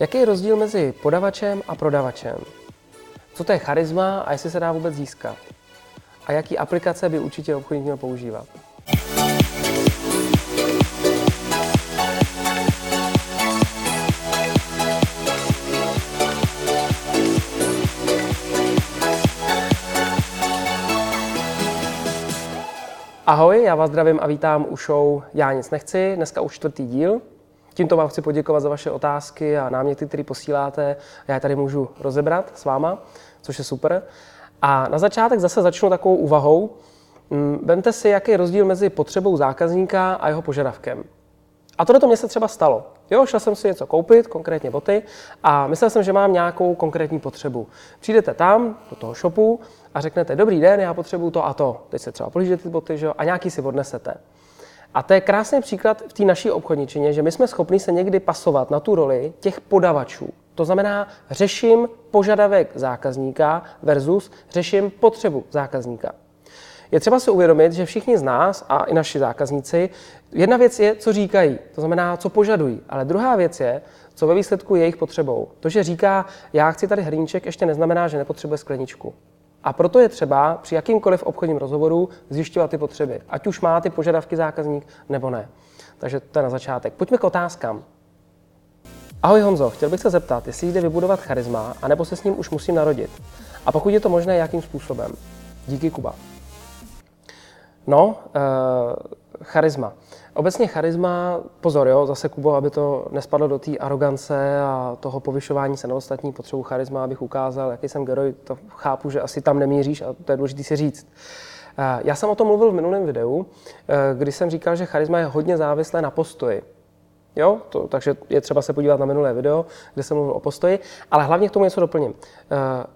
Jaký je rozdíl mezi podavačem a prodavačem? Co to je charisma a jestli se dá vůbec získat? A jaký aplikace by určitě obchodník měl používat? Ahoj, já vás zdravím a vítám u show Já nic nechci, dneska už čtvrtý díl. Tímto vám chci poděkovat za vaše otázky a náměty, které posíláte. Já je tady můžu rozebrat s váma, což je super. A na začátek zase začnu takovou úvahou. Mm, vemte si, jaký je rozdíl mezi potřebou zákazníka a jeho požadavkem. A tohle to mě se třeba stalo. Jo, šel jsem si něco koupit, konkrétně boty, a myslel jsem, že mám nějakou konkrétní potřebu. Přijdete tam, do toho shopu, a řeknete, dobrý den, já potřebuju to a to. Teď se třeba polížete ty boty, že? a nějaký si odnesete. A to je krásný příklad v té naší obchodničině, že my jsme schopni se někdy pasovat na tu roli těch podavačů. To znamená, řeším požadavek zákazníka versus řeším potřebu zákazníka. Je třeba si uvědomit, že všichni z nás a i naši zákazníci, jedna věc je, co říkají, to znamená, co požadují, ale druhá věc je, co ve výsledku je jejich potřebou. To, že říká, já chci tady hrníček, ještě neznamená, že nepotřebuje skleničku. A proto je třeba při jakýmkoliv obchodním rozhovoru zjišťovat ty potřeby, ať už má ty požadavky zákazník nebo ne. Takže to je na začátek. Pojďme k otázkám. Ahoj Honzo, chtěl bych se zeptat, jestli jde vybudovat charisma, anebo se s ním už musím narodit. A pokud je to možné, jakým způsobem? Díky Kuba. No, uh, charisma. Obecně charisma, pozor, jo, zase Kubo, aby to nespadlo do té arogance a toho povyšování se na ostatní, potřebu charisma, abych ukázal, jaký jsem geroj, to chápu, že asi tam nemíříš a to je důležité si říct. Uh, já jsem o tom mluvil v minulém videu, uh, kdy jsem říkal, že charisma je hodně závislé na postoji. Jo, to, takže je třeba se podívat na minulé video, kde jsem mluvil o postoji, ale hlavně k tomu něco doplním.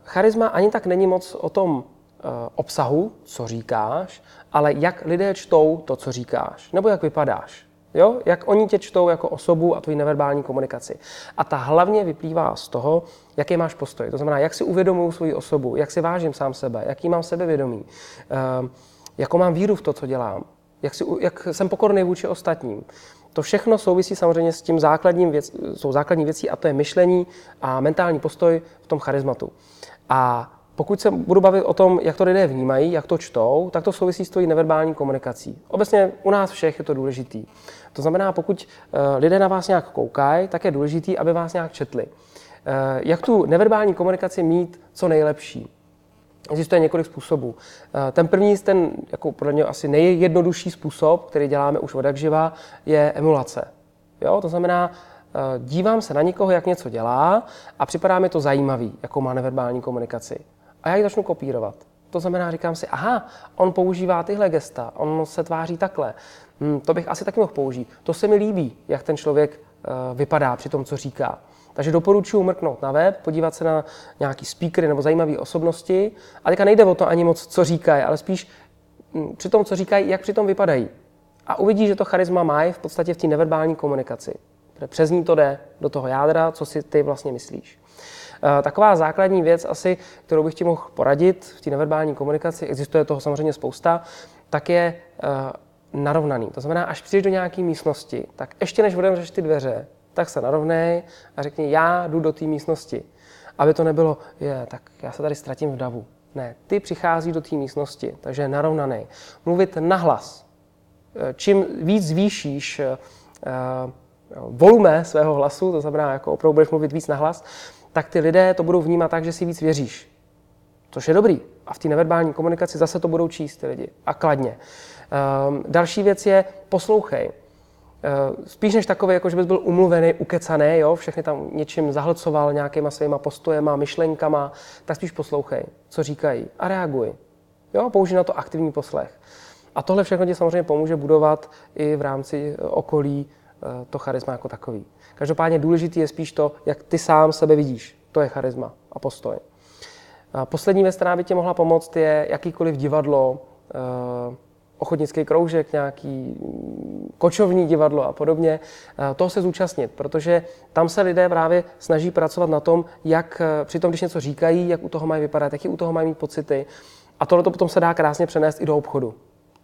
Charisma ani tak není moc o tom Eh, obsahu, co říkáš, ale jak lidé čtou to, co říkáš, nebo jak vypadáš. Jo? Jak oni tě čtou jako osobu a tvoji neverbální komunikaci. A ta hlavně vyplývá z toho, jaký máš postoj. To znamená, jak si uvědomuji svoji osobu, jak si vážím sám sebe, jaký mám sebevědomí, eh, jakou mám víru v to, co dělám, jak, si, jak jsem pokorný vůči ostatním. To všechno souvisí samozřejmě s tím základním věc, s tou základní věcí a to je myšlení a mentální postoj v tom charizmatu. A pokud se budu bavit o tom, jak to lidé vnímají, jak to čtou, tak to souvisí s tvojí neverbální komunikací. Obecně u nás všech je to důležitý. To znamená, pokud eh, lidé na vás nějak koukají, tak je důležitý, aby vás nějak četli. Eh, jak tu neverbální komunikaci mít co nejlepší? Existuje několik způsobů. Eh, ten první, ten jako podle mě asi nejjednodušší způsob, který děláme už od živa, je emulace. Jo? To znamená, dívám se na někoho, jak něco dělá a připadá mi to zajímavý, jakou má neverbální komunikaci a já ji začnu kopírovat. To znamená, říkám si, aha, on používá tyhle gesta, on se tváří takhle. Hm, to bych asi taky mohl použít. To se mi líbí, jak ten člověk uh, vypadá při tom, co říká. Takže doporučuji mrknout na web, podívat se na nějaký speakery nebo zajímavé osobnosti. A teďka nejde o to ani moc, co říkají, ale spíš hm, při tom, co říkají, jak při tom vypadají. A uvidí, že to charisma má v podstatě v té neverbální komunikaci. Přes ní to jde do toho jádra, co si ty vlastně myslíš. Eh, taková základní věc asi, kterou bych ti mohl poradit v té neverbální komunikaci, existuje toho samozřejmě spousta, tak je eh, narovnaný. To znamená, až přijdeš do nějaké místnosti, tak ještě než otevřeš ty dveře, tak se narovnej a řekni, já jdu do té místnosti. Aby to nebylo, je, tak já se tady ztratím v davu. Ne, ty přichází do té místnosti, takže je narovnaný. Mluvit nahlas. Eh, čím víc zvýšíš volume svého hlasu, to znamená, jako opravdu budeš mluvit víc nahlas, tak ty lidé to budou vnímat tak, že si víc věříš. Což je dobrý. A v té neverbální komunikaci zase to budou číst ty lidi. A kladně. Um, další věc je poslouchej. Uh, spíš než takový, jako že bys byl umluvený, ukecaný, jo, všechny tam něčím zahlcoval nějakýma svýma postojema, myšlenkama, tak spíš poslouchej, co říkají a reaguj. Jo, použij na to aktivní poslech. A tohle všechno ti samozřejmě pomůže budovat i v rámci okolí Eh, to charisma jako takový. Každopádně důležitý je spíš to, jak ty sám sebe vidíš. To je charisma a postoj. A poslední věc, která by tě mohla pomoct, je jakýkoliv divadlo, eh, ochotnický kroužek, nějaký kočovní divadlo a podobně, eh, toho se zúčastnit, protože tam se lidé právě snaží pracovat na tom, jak při tom, když něco říkají, jak u toho mají vypadat, jaký u toho mají mít pocity. A tohle potom se dá krásně přenést i do obchodu.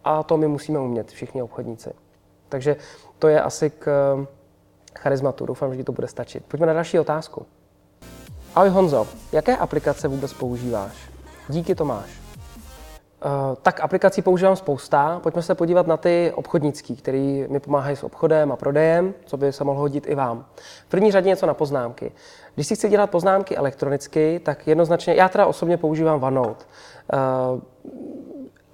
A to my musíme umět, všichni obchodníci. Takže to je asi k, charizmatu. Doufám, že ti to bude stačit. Pojďme na další otázku. Ahoj Honzo, jaké aplikace vůbec používáš? Díky Tomáš. Uh, tak aplikací používám spousta. Pojďme se podívat na ty obchodnický, které mi pomáhají s obchodem a prodejem, co by se mohlo hodit i vám. V první řadě něco na poznámky. Když si chci dělat poznámky elektronicky, tak jednoznačně, já teda osobně používám OneNote. Uh,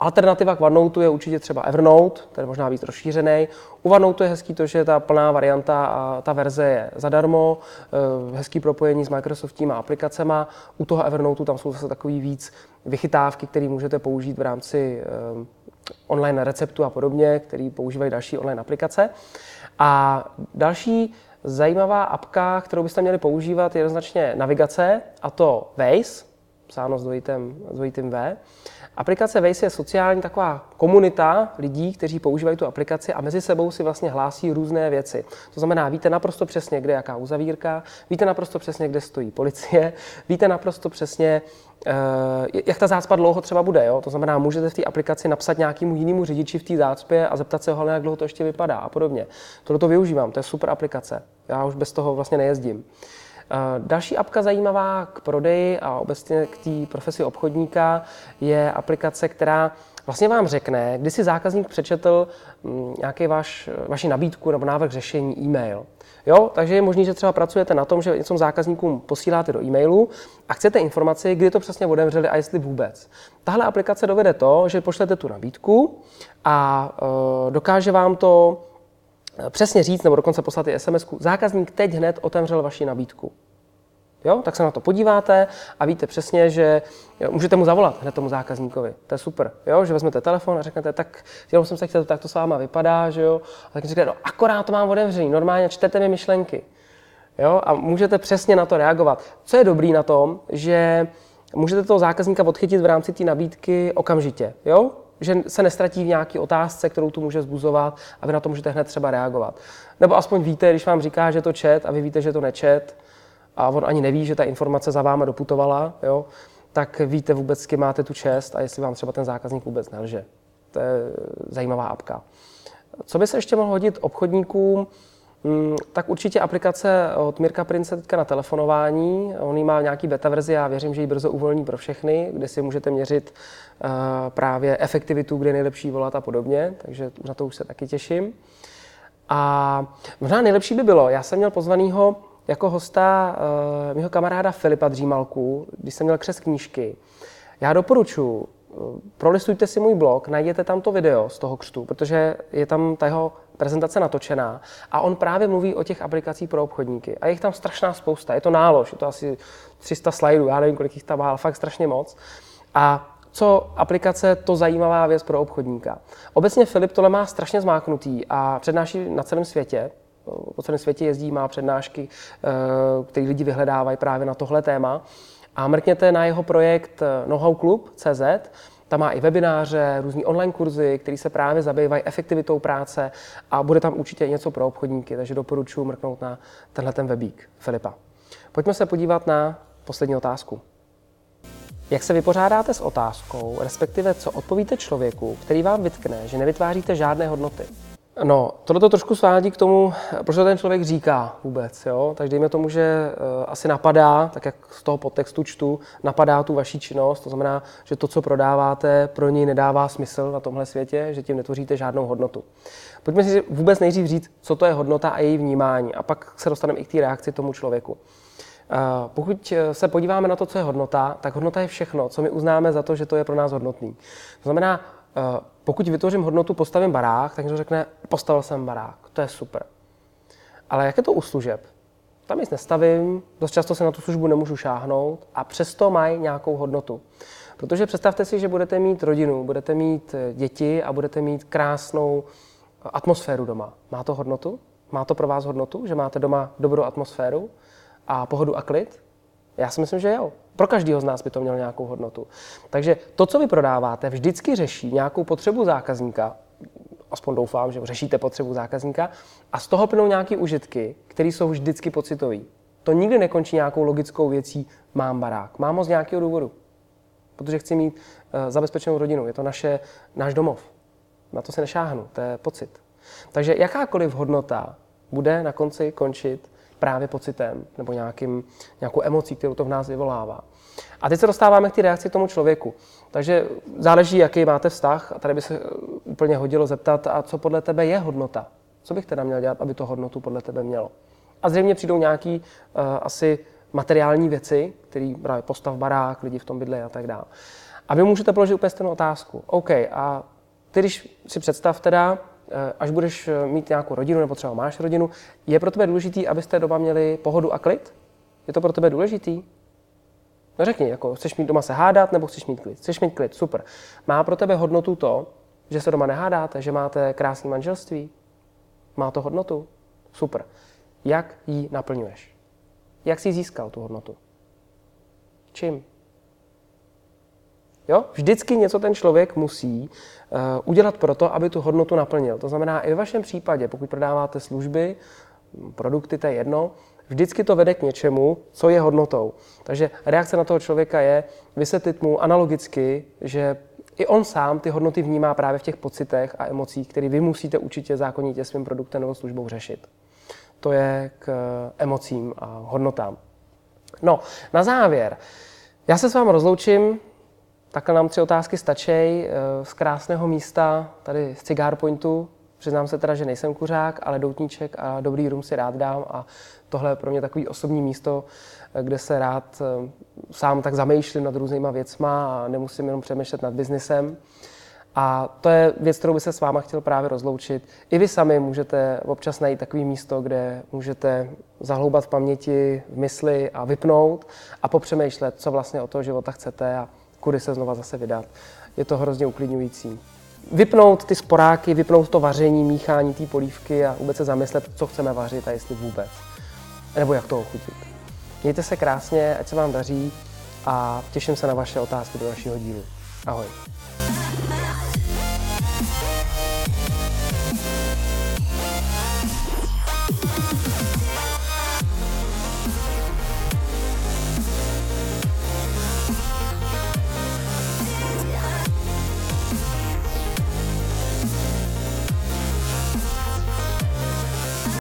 Alternativa k OneNote je určitě třeba Evernote, ten je možná víc rozšířený. U OneNote je hezký to, že ta plná varianta a ta verze je zadarmo, eh, hezký propojení s Microsoftíma aplikacemi. U toho Evernote tam jsou zase takový víc vychytávky, které můžete použít v rámci eh, online receptu a podobně, který používají další online aplikace. A další zajímavá apka, kterou byste měli používat, je jednoznačně navigace, a to Waze, psáno s dvojitým, s dvojitým V. Aplikace Waze je sociální taková komunita lidí, kteří používají tu aplikaci a mezi sebou si vlastně hlásí různé věci. To znamená, víte naprosto přesně, kde je jaká uzavírka, víte naprosto přesně, kde stojí policie, víte naprosto přesně, eh, jak ta zácpa dlouho třeba bude. Jo? To znamená, můžete v té aplikaci napsat nějakému jinému řidiči v té zácpě a zeptat se ho, jak dlouho to ještě vypadá a podobně. Tohle to využívám, to je super aplikace. Já už bez toho vlastně nejezdím. Eh, další apka zajímavá k prodeji a obecně k té profesi obchodníka je aplikace, která vlastně vám řekne, kdy si zákazník přečetl mm, nějaký váš, vaši nabídku nebo návrh řešení e-mail. Jo, takže je možné, že třeba pracujete na tom, že něco zákazníkům posíláte do e-mailu a chcete informaci, kdy to přesně otevřeli a jestli vůbec. Tahle aplikace dovede to, že pošlete tu nabídku a e, dokáže vám to přesně říct, nebo dokonce poslat i sms zákazník teď hned otevřel vaši nabídku. Jo? Tak se na to podíváte a víte přesně, že jo, můžete mu zavolat hned tomu zákazníkovi. To je super. Jo? Že vezmete telefon a řeknete, tak jenom jsem se chtěl, tak to s váma vypadá, že jo? A tak říkáte, no akorát to mám otevřený, normálně čtete mi myšlenky. Jo? A můžete přesně na to reagovat. Co je dobrý na tom, že můžete toho zákazníka odchytit v rámci té nabídky okamžitě. Jo? Že se nestratí v nějaké otázce, kterou tu může zbuzovat a vy na to můžete hned třeba reagovat. Nebo aspoň víte, když vám říká, že to čet a vy víte, že to nečet a on ani neví, že ta informace za váma doputovala, jo, tak víte vůbec, kým máte tu čest a jestli vám třeba ten zákazník vůbec nelže. To je zajímavá apka. Co by se ještě mohlo hodit obchodníkům? Mm, tak určitě aplikace od Mirka Prince teďka na telefonování. On má nějaký beta verzi, já věřím, že ji brzo uvolní pro všechny, kde si můžete měřit uh, právě efektivitu, kde je nejlepší volat a podobně, takže na to už se taky těším. A možná nejlepší by bylo, já jsem měl pozvanýho jako hosta uh, mého kamaráda Filipa Dřímalku, když jsem měl křes knížky. Já doporučuji, prolistujte si můj blog, najděte tam to video z toho křtu, protože je tam ta jeho prezentace natočená a on právě mluví o těch aplikacích pro obchodníky. A je jich tam strašná spousta, je to nálož, je to asi 300 slajdů, já nevím, kolik jich tam má, ale fakt strašně moc. A co aplikace, to zajímavá věc pro obchodníka. Obecně Filip tohle má strašně zmáknutý a přednáší na celém světě. Po celém světě jezdí, má přednášky, eh, které lidi vyhledávají právě na tohle téma. A mrkněte na jeho projekt eh, Know-how Club.cz, tam má i webináře, různé online kurzy, které se právě zabývají efektivitou práce a bude tam určitě něco pro obchodníky, takže doporučuji mrknout na tenhle ten webík Filipa. Pojďme se podívat na poslední otázku. Jak se vypořádáte s otázkou, respektive co odpovíte člověku, který vám vytkne, že nevytváříte žádné hodnoty? No, tohle to trošku svádí k tomu, proč to ten člověk říká vůbec. Jo? Takže dejme tomu, že uh, asi napadá, tak jak z toho podtextu čtu, napadá tu vaši činnost, to znamená, že to, co prodáváte, pro něj nedává smysl na tomhle světě, že tím netvoříte žádnou hodnotu. Pojďme si vůbec nejdřív říct, co to je hodnota a její vnímání, a pak se dostaneme i k té reakci tomu člověku. Uh, pokud se podíváme na to, co je hodnota, tak hodnota je všechno, co my uznáme za to, že to je pro nás hodnotný. To znamená, pokud vytvořím hodnotu, postavím barák, tak někdo řekne, postavil jsem barák, to je super. Ale jak je to u služeb? Tam nic nestavím, dost často se na tu službu nemůžu šáhnout a přesto mají nějakou hodnotu. Protože představte si, že budete mít rodinu, budete mít eh, děti a budete mít krásnou atmosféru doma. Má to hodnotu? Má to pro vás hodnotu, že máte doma dobrou atmosféru a pohodu a klid? Já si myslím, že jo. Pro každého z nás by to mělo nějakou hodnotu. Takže to, co vy prodáváte, vždycky řeší nějakou potřebu zákazníka, aspoň doufám, že řešíte potřebu zákazníka, a z toho plynou nějaké užitky, které jsou vždycky pocitové. To nikdy nekončí nějakou logickou věcí, mám barák. Mám ho z nějakého důvodu. Protože chci mít uh, zabezpečenou rodinu. Je to naše, náš domov. Na to se nešáhnu, to je pocit. Takže jakákoliv hodnota bude na konci končit právě pocitem nebo nějakým, nějakou emocí, kterou to v nás vyvolává. A teď se dostáváme k té reakci tomu člověku. Takže záleží, jaký máte vztah. A tady by se úplně hodilo zeptat, a co podle tebe je hodnota? Co bych teda měl dělat, aby to hodnotu podle tebe mělo? A zřejmě přijdou nějaký uh, asi materiální věci, které právě postav barák, lidi v tom bydle a tak dále. A vy můžete položit úplně stejnou otázku. OK, a ty, když si představ teda, eh, až budeš eh, mít nějakou rodinu, nebo třeba máš rodinu, je pro tebe důležitý, abyste doma měli pohodu a klid? Je to pro tebe důležitý? No řekni, jako chceš mít doma se hádat, nebo chceš mít klid? Chceš mít klid, super. Má pro tebe hodnotu to, že se doma nehádáte, že máte krásné manželství? Má to hodnotu? Super. Jak ji naplňuješ? Jak jsi získal tu hodnotu? Čím? Jo? Vždycky něco ten člověk musí uh, udělat proto, aby tu hodnotu naplnil. To znamená, i ve vašem případě, pokud prodáváte služby, produkty, to je jedno, vždycky to vede k něčemu, co je hodnotou. Takže reakce na toho člověka je vysvětlit mu analogicky, že i on sám ty hodnoty vnímá právě v těch pocitech a emocích, které vy musíte určitě zákonitě svým produktem nebo službou řešit. To je k emocím a hodnotám. No, na závěr. Já se s vámi rozloučím. Takhle nám tři otázky stačí eh, z krásného místa, tady z Cigar Pointu. Přiznám se teda, že nejsem kuřák, ale doutníček a dobrý rum si rád dám a tohle je pro mě takový osobní místo, eh, kde se rád eh, sám tak zamýšlím nad různýma věcma a nemusím jenom přemýšlet nad biznesem. A to je věc, kterou by se s váma chtěl právě rozloučit. I vy sami můžete občas najít takový místo, kde můžete zahloubat v paměti, v mysli a vypnout a popřemýšlet, co vlastně od toho života chcete a kudy se znova zase vydat. Je to hrozně uklidňující. Vypnout ty sporáky, vypnout to vaření, míchání té polívky a vůbec se zamyslet, co chceme vařit a jestli vůbec. Nebo jak to ochutit. Mějte se krásně, ať se vám daří a těším se na vaše otázky do dalšího dílu. Ahoj.